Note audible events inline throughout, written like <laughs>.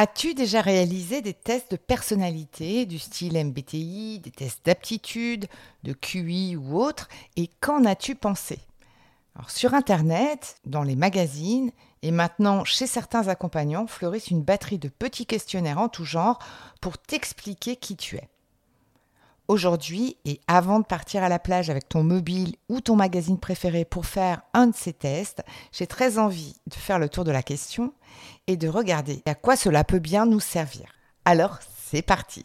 As-tu déjà réalisé des tests de personnalité du style MBTI, des tests d'aptitude, de QI ou autres Et qu'en as-tu pensé? Sur Internet, dans les magazines et maintenant chez certains accompagnants fleurissent une batterie de petits questionnaires en tout genre pour t'expliquer qui tu es. Aujourd'hui, et avant de partir à la plage avec ton mobile ou ton magazine préféré pour faire un de ces tests, j'ai très envie de faire le tour de la question et de regarder à quoi cela peut bien nous servir. Alors, c'est parti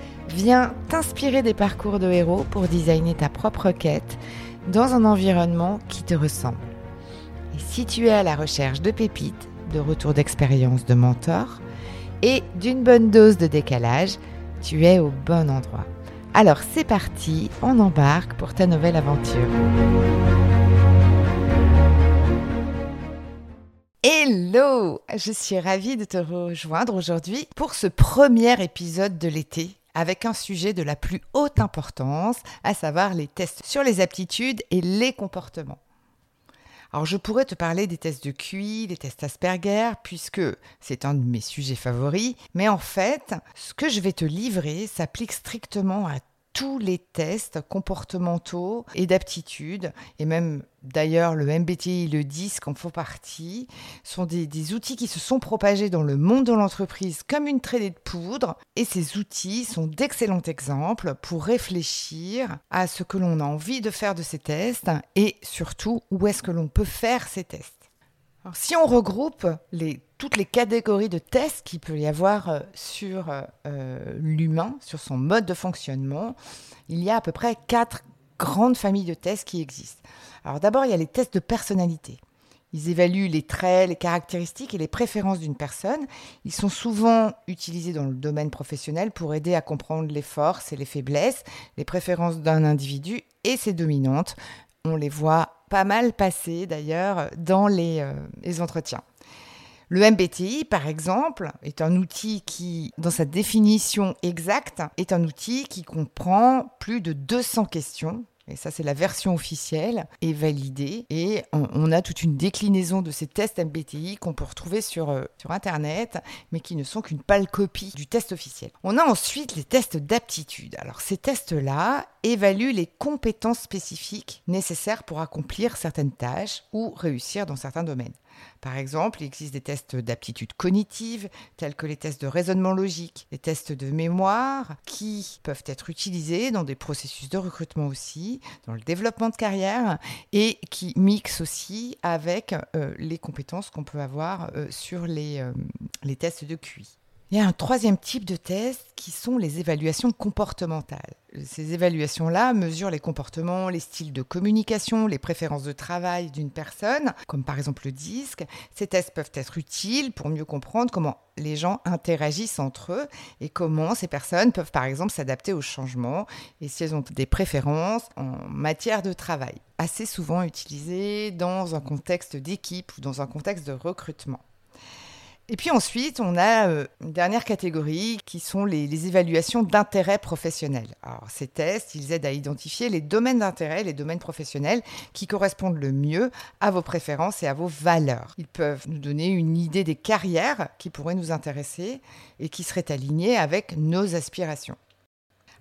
Viens t'inspirer des parcours de héros pour designer ta propre quête dans un environnement qui te ressemble. Et si tu es à la recherche de pépites, de retours d'expérience de mentors et d'une bonne dose de décalage, tu es au bon endroit. Alors c'est parti, on embarque pour ta nouvelle aventure. Hello Je suis ravie de te rejoindre aujourd'hui pour ce premier épisode de l'été avec un sujet de la plus haute importance, à savoir les tests sur les aptitudes et les comportements. Alors je pourrais te parler des tests de QI, des tests Asperger, puisque c'est un de mes sujets favoris, mais en fait, ce que je vais te livrer s'applique strictement à tous les tests comportementaux et d'aptitude, et même d'ailleurs le MBTI le DISC en font partie, sont des, outils qui se sont propagés dans le monde de l'entreprise comme une traînée de poudre, et ces outils sont d'excellents exemples pour réfléchir à ce que l'on a envie de faire de ces tests, et surtout où est-ce que l'on peut faire ces tests. Si on regroupe toutes les catégories de tests qu'il peut y avoir euh, sur euh, euh, l'humain, sur son mode de fonctionnement, il y a à peu près quatre grandes familles de tests qui existent. Alors d'abord, il y a les tests de personnalité. Ils évaluent les traits, les caractéristiques et les préférences d'une personne. Ils sont souvent utilisés dans le domaine professionnel pour aider à comprendre les forces et les faiblesses, les préférences d'un individu et ses dominantes. On les voit pas mal passer d'ailleurs dans les, les entretiens. Le MBTI, par exemple, est un outil qui, dans sa définition exacte, est un outil qui comprend plus de 200 questions et ça c'est la version officielle, est validée. Et on, a toute une déclinaison de ces tests MBTI qu'on peut retrouver sur, euh, sur Internet, mais qui ne sont qu'une pâle copie du test officiel. On a ensuite les tests d'aptitude. Alors ces tests-là évaluent les compétences spécifiques nécessaires pour accomplir certaines tâches ou réussir dans certains domaines. Par exemple, il existe des tests d'aptitude cognitive, tels que les tests de raisonnement logique, les tests de mémoire, qui peuvent être utilisés dans des processus de recrutement aussi, dans le développement de carrière, et qui mixent aussi avec euh, les compétences qu'on peut avoir euh, sur euh, les tests de QI. Il y a un troisième type de test qui sont les évaluations comportementales. Ces évaluations-là mesurent les comportements, les styles de communication, les préférences de travail d'une personne, comme par exemple le disque. Ces tests peuvent être utiles pour mieux comprendre comment les gens interagissent entre eux et comment ces personnes peuvent par exemple s'adapter aux changements et si elles ont des préférences en matière de travail. Assez souvent utilisés dans un contexte d'équipe ou dans un contexte de recrutement. Et puis ensuite, on a euh, une dernière catégorie qui sont les, évaluations d'intérêt professionnel. Alors, ces tests, ils aident à identifier les domaines d'intérêt, les domaines professionnels qui correspondent le mieux à vos préférences et à vos valeurs. Ils peuvent nous donner une idée des carrières qui pourraient nous intéresser et qui seraient alignées avec nos aspirations.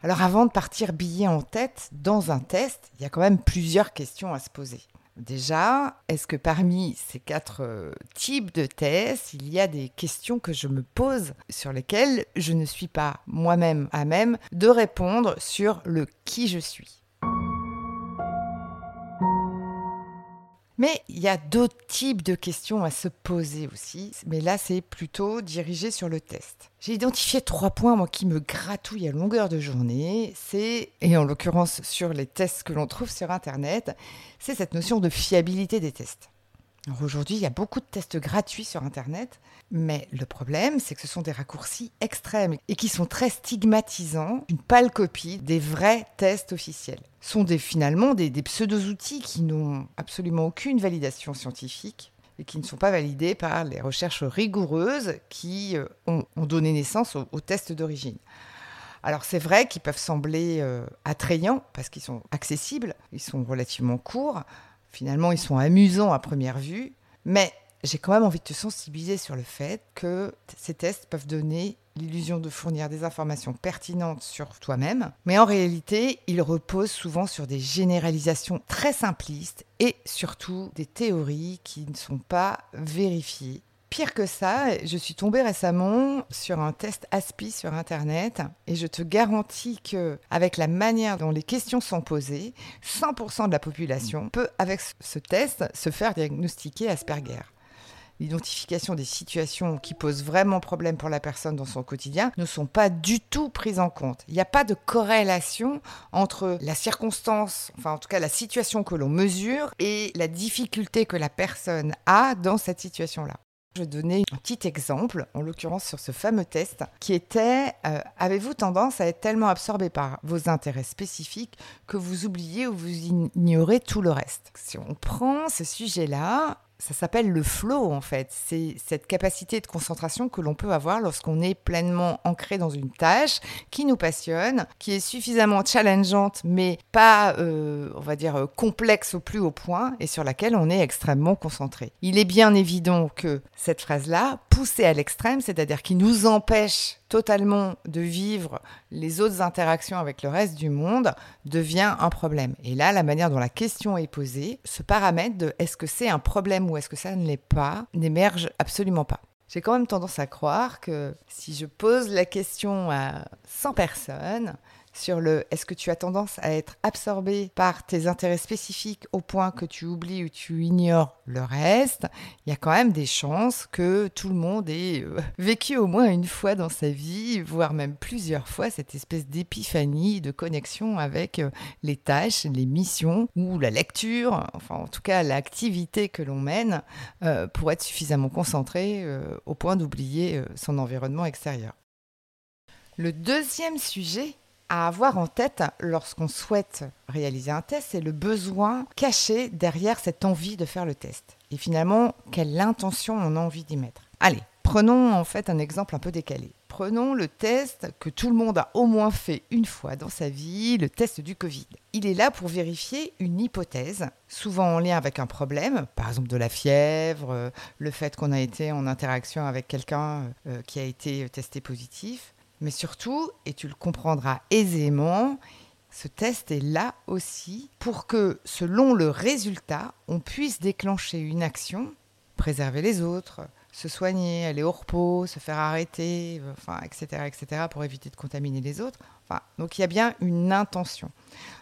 Alors avant de partir billet en tête dans un test, il y a quand même plusieurs questions à se poser. Déjà, est-ce que parmi ces quatre euh, types de tests, il y a des questions que je me pose sur lesquelles je ne suis pas moi-même à même de répondre sur le qui je suis? Mais il y a d'autres types de questions à se poser aussi, mais là c'est plutôt dirigé sur le test. J'ai identifié trois points qui me gratouillent à longueur de journée, c'est et en l'occurrence sur les tests que l'on trouve sur internet, c'est cette notion de fiabilité des tests. Aujourd'hui, il y a beaucoup de tests gratuits sur Internet, mais le problème, c'est que ce sont des raccourcis extrêmes et qui sont très stigmatisants, une pâle copie des vrais tests officiels. Ce sont finalement des, pseudo-outils qui n'ont absolument aucune validation scientifique et qui ne sont pas validés par les recherches rigoureuses qui euh, ont, donné naissance aux, tests d'origine. Alors c'est vrai qu'ils peuvent sembler euh, attrayants parce qu'ils sont accessibles, ils sont relativement courts, Finalement, ils sont amusants à première vue, mais j'ai quand même envie de te sensibiliser sur le fait que ces tests peuvent donner l'illusion de fournir des informations pertinentes sur toi-même, mais en réalité, ils reposent souvent sur des généralisations très simplistes et surtout des théories qui ne sont pas vérifiées Pire que ça, je suis tombée récemment sur un test ASPI sur Internet et je te garantis que, avec la manière dont les questions sont posées, 100% de la population peut, avec ce test, se faire diagnostiquer Asperger. L'identification des situations qui posent vraiment problème pour la personne dans son quotidien ne sont pas du tout prises en compte. Il n'y a pas de corrélation entre la circonstance, enfin en tout cas la situation que l'on mesure, et la difficulté que la personne a dans cette situation-là. Je vais donner un petit exemple, en l'occurrence sur ce fameux test, qui était euh, avez-vous tendance à être tellement absorbé par vos intérêts spécifiques que vous oubliez ou vous ignorez tout le reste? Si on prend ce sujet-là, ça s'appelle le flow en fait. C'est cette capacité de concentration que l'on peut avoir lorsqu'on est pleinement ancré dans une tâche qui nous passionne, qui est suffisamment challengeante mais pas, euh, on va dire, euh, complexe au plus haut point et sur laquelle on est extrêmement concentré. Il est bien évident que cette phrase-là, poussée à l'extrême, c'est-à-dire qui nous empêche totalement de vivre les autres interactions avec le reste du monde devient un problème. Et là, la manière dont la question est posée, ce paramètre de est-ce que c'est un problème ou est-ce que ça ne l'est pas, n'émerge absolument pas. J'ai quand même tendance à croire que si je pose la question à 100 personnes, sur le est-ce que tu as tendance à être absorbé par tes intérêts spécifiques au point que tu oublies ou tu ignores le reste, il y a quand même des chances que tout le monde ait euh, vécu au moins une fois dans sa vie, voire même plusieurs fois, cette espèce d'épiphanie, de connexion avec euh, les tâches, les missions ou la lecture, enfin en tout cas l'activité que l'on mène euh, pour être suffisamment concentré au point d'oublier son environnement extérieur. Le deuxième sujet à avoir en tête lorsqu'on souhaite réaliser un test, c'est le besoin caché derrière cette envie de faire le test. Et finalement, quelle intention on a envie d'y mettre. Allez, prenons en fait un exemple un peu décalé. Prenons le test que tout le monde a au moins fait une fois dans sa vie, le test du Covid. Il est là pour vérifier une hypothèse, souvent en lien avec un problème, par exemple de la fièvre, le fait qu'on a été en interaction avec quelqu'un euh, qui a été testé positif, mais surtout, et tu le comprendras aisément, ce test est là aussi pour que, selon le résultat, on puisse déclencher une action, préserver les autres, se soigner, aller au repos, se faire arrêter, enfin, etc., etc., pour éviter de contaminer les autres. Donc il y a bien une intention.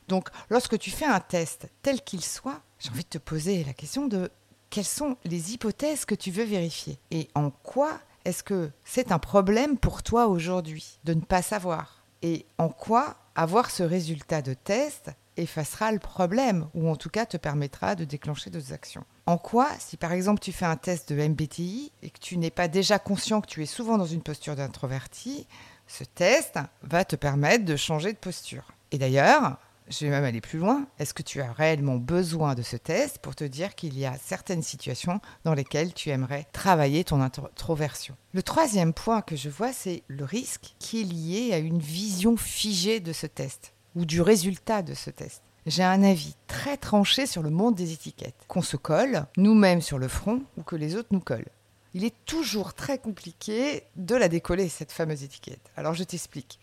Donc, lorsque tu fais un test tel qu'il soit, j'ai envie de te poser la question de quelles sont les hypothèses que tu veux vérifier et en quoi est-ce que c'est un problème pour toi aujourd'hui de ne pas savoir Et en quoi avoir ce résultat de test effacera le problème ou en tout cas te permettra de déclencher d'autres actions? En quoi, si par exemple tu fais un test de MBTI et que tu n'es pas déjà conscient que tu es souvent dans une posture d'introverti, ce test va te permettre de changer de posture. Et d'ailleurs, je vais même aller plus loin. Est-ce que tu as réellement besoin de ce test pour te dire qu'il y a certaines situations dans lesquelles tu aimerais travailler ton introversion? Le troisième point que je vois, c'est le risque qui est lié à une vision figée de ce test ou du résultat de ce test. J'ai un avis très tranché sur le monde des étiquettes, qu'on se colle nous-mêmes sur le front ou que les autres nous collent. Il est toujours très compliqué de la décoller, cette fameuse étiquette. Alors je t'explique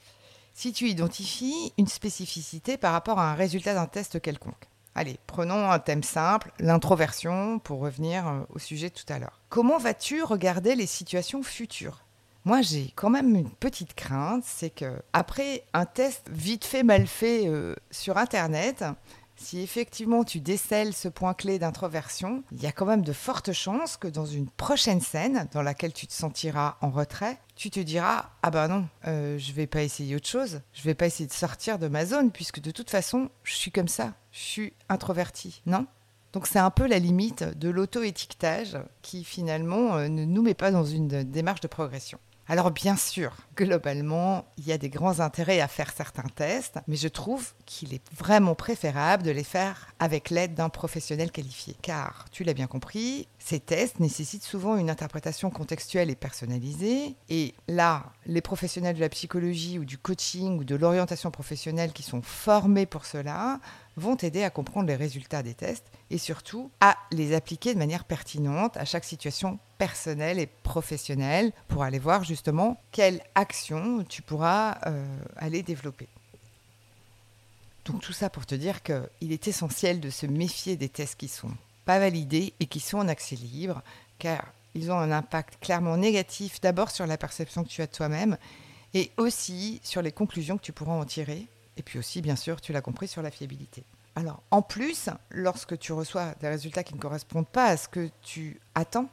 si tu identifies une spécificité par rapport à un résultat d'un test quelconque. Allez, prenons un thème simple, l'introversion, pour revenir euh, au sujet tout à l'heure. Comment vas-tu regarder les situations futures? Moi, j'ai quand même une petite crainte, c'est que après un test vite fait, mal fait euh, sur Internet, si effectivement tu décèles ce point clé d'introversion, il y a quand même de fortes chances que dans une prochaine scène dans laquelle tu te sentiras en retrait, tu te diras ah bah non, euh, je vais pas essayer autre chose, je vais pas essayer de sortir de ma zone puisque de toute façon je suis comme ça, je suis introverti, non? Donc c'est un peu la limite de l'auto-étiquetage qui finalement euh, ne nous met pas dans une démarche de progression. Alors bien sûr, globalement, il y a des grands intérêts à faire certains tests, mais je trouve qu'il est vraiment préférable de les faire avec l'aide d'un professionnel qualifié. Car, tu l'as bien compris, ces tests nécessitent souvent une interprétation contextuelle et personnalisée. Et là, les professionnels de la psychologie ou du coaching ou de l'orientation professionnelle qui sont formés pour cela vont t'aider à comprendre les résultats des tests et surtout à les appliquer de manière pertinente à chaque situation personnelle et professionnelle pour aller voir justement quelle action tu pourras euh, aller développer. Donc tout ça pour te dire qu'il est essentiel de se méfier des tests qui sont pas validés et qui sont en accès libre, car ils ont un impact clairement négatif d'abord sur la perception que tu as de toi-même et aussi sur les conclusions que tu pourras en tirer et puis aussi, bien sûr, tu l'as compris, sur la fiabilité. Alors, en plus, lorsque tu reçois des résultats qui ne correspondent pas à ce que tu attends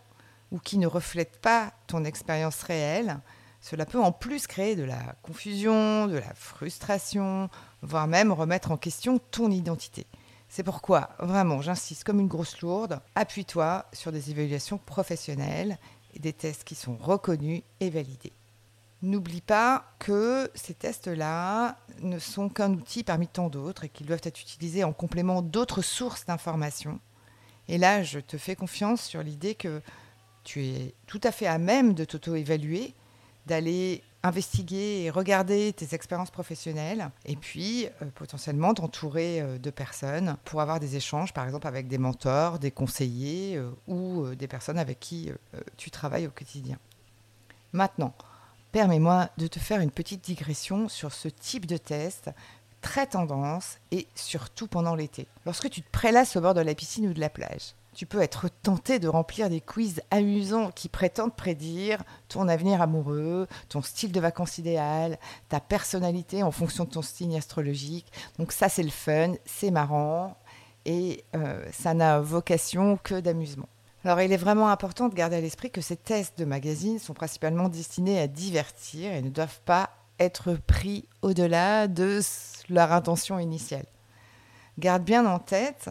ou qui ne reflètent pas ton expérience réelle, cela peut en plus créer de la confusion, de la frustration, voire même remettre en question ton identité. C'est pourquoi, vraiment, j'insiste comme une grosse lourde, appuie-toi sur des évaluations professionnelles et des tests qui sont reconnus et validés. N'oublie pas que ces tests-là ne sont qu'un outil parmi tant d'autres et qu'ils doivent être utilisés en complément d'autres sources d'informations. Et là, je te fais confiance sur l'idée que tu es tout à fait à même de t'auto-évaluer, d'aller investiguer et regarder tes expériences professionnelles et puis euh, potentiellement t'entourer euh, de personnes pour avoir des échanges, par exemple avec des mentors, des conseillers euh, ou des personnes avec qui tu travailles au quotidien. Maintenant, Permets-moi de te faire une petite digression sur ce type de test très tendance et surtout pendant l'été. Lorsque tu te prélasses au bord de la piscine ou de la plage, tu peux être tenté de remplir des quiz amusants qui prétendent prédire ton avenir amoureux, ton style de vacances idéal, ta personnalité en fonction de ton signe astrologique. Donc ça c'est le fun, c'est marrant et euh, ça n'a vocation que d'amusement. Alors, il est vraiment important de garder à l'esprit que ces tests de magazine sont principalement destinés à divertir et ne doivent pas être pris au-delà de leur intention initiale. Garde bien en tête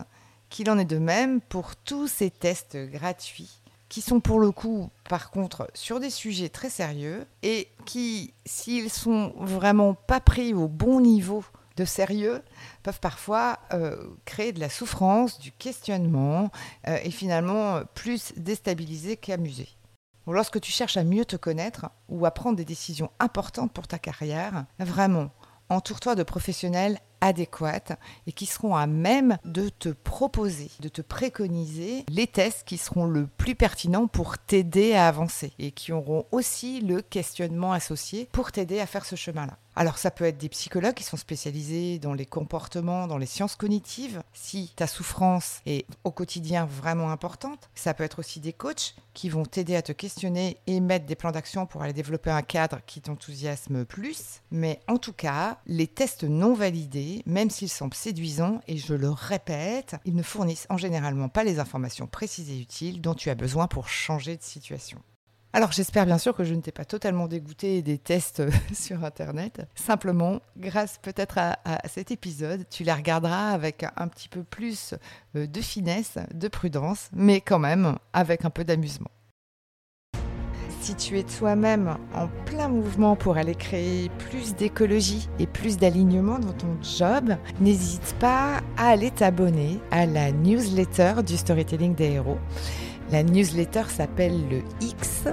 qu'il en est de même pour tous ces tests gratuits qui sont pour le coup, par contre, sur des sujets très sérieux et qui, s'ils sont vraiment pas pris au bon niveau de sérieux peuvent parfois euh, créer de la souffrance, du questionnement euh, et finalement plus déstabiliser qu'amuser. Lorsque tu cherches à mieux te connaître ou à prendre des décisions importantes pour ta carrière, vraiment, entoure-toi de professionnels adéquates et qui seront à même de te proposer, de te préconiser les tests qui seront le plus pertinents pour t'aider à avancer et qui auront aussi le questionnement associé pour t'aider à faire ce chemin-là. Alors ça peut être des psychologues qui sont spécialisés dans les comportements, dans les sciences cognitives, si ta souffrance est au quotidien vraiment importante. Ça peut être aussi des coachs qui vont t'aider à te questionner et mettre des plans d'action pour aller développer un cadre qui t'enthousiasme plus. Mais en tout cas, les tests non validés, même s'ils semblent séduisants, et je le répète, ils ne fournissent en généralement pas les informations précises et utiles dont tu as besoin pour changer de situation. Alors j'espère bien sûr que je ne t'ai pas totalement dégoûté des tests euh, <laughs> sur Internet. Simplement, grâce peut-être à, cet épisode, tu les regarderas avec un petit peu plus euh, de finesse, de prudence, mais quand même avec un peu d'amusement. Si tu es toi-même en plein mouvement pour aller créer plus d'écologie et plus d'alignement dans ton job, n'hésite pas à aller t'abonner à la newsletter du Storytelling des héros. La newsletter s'appelle le X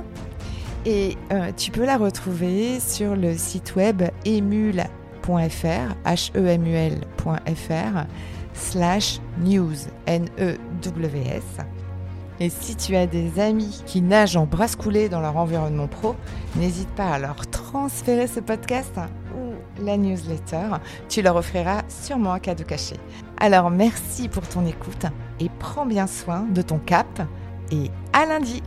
et euh, tu peux la retrouver sur le site web emule.fr, h-e-m-u-l.fr, slash news, N-E-W-S. Et si tu as des amis qui nagent en brasse coulée dans leur environnement pro, n'hésite pas à leur transférer ce podcast ou la newsletter. Tu leur offriras sûrement un cadeau caché. Alors merci pour ton écoute et prends bien soin de ton cap et à lundi.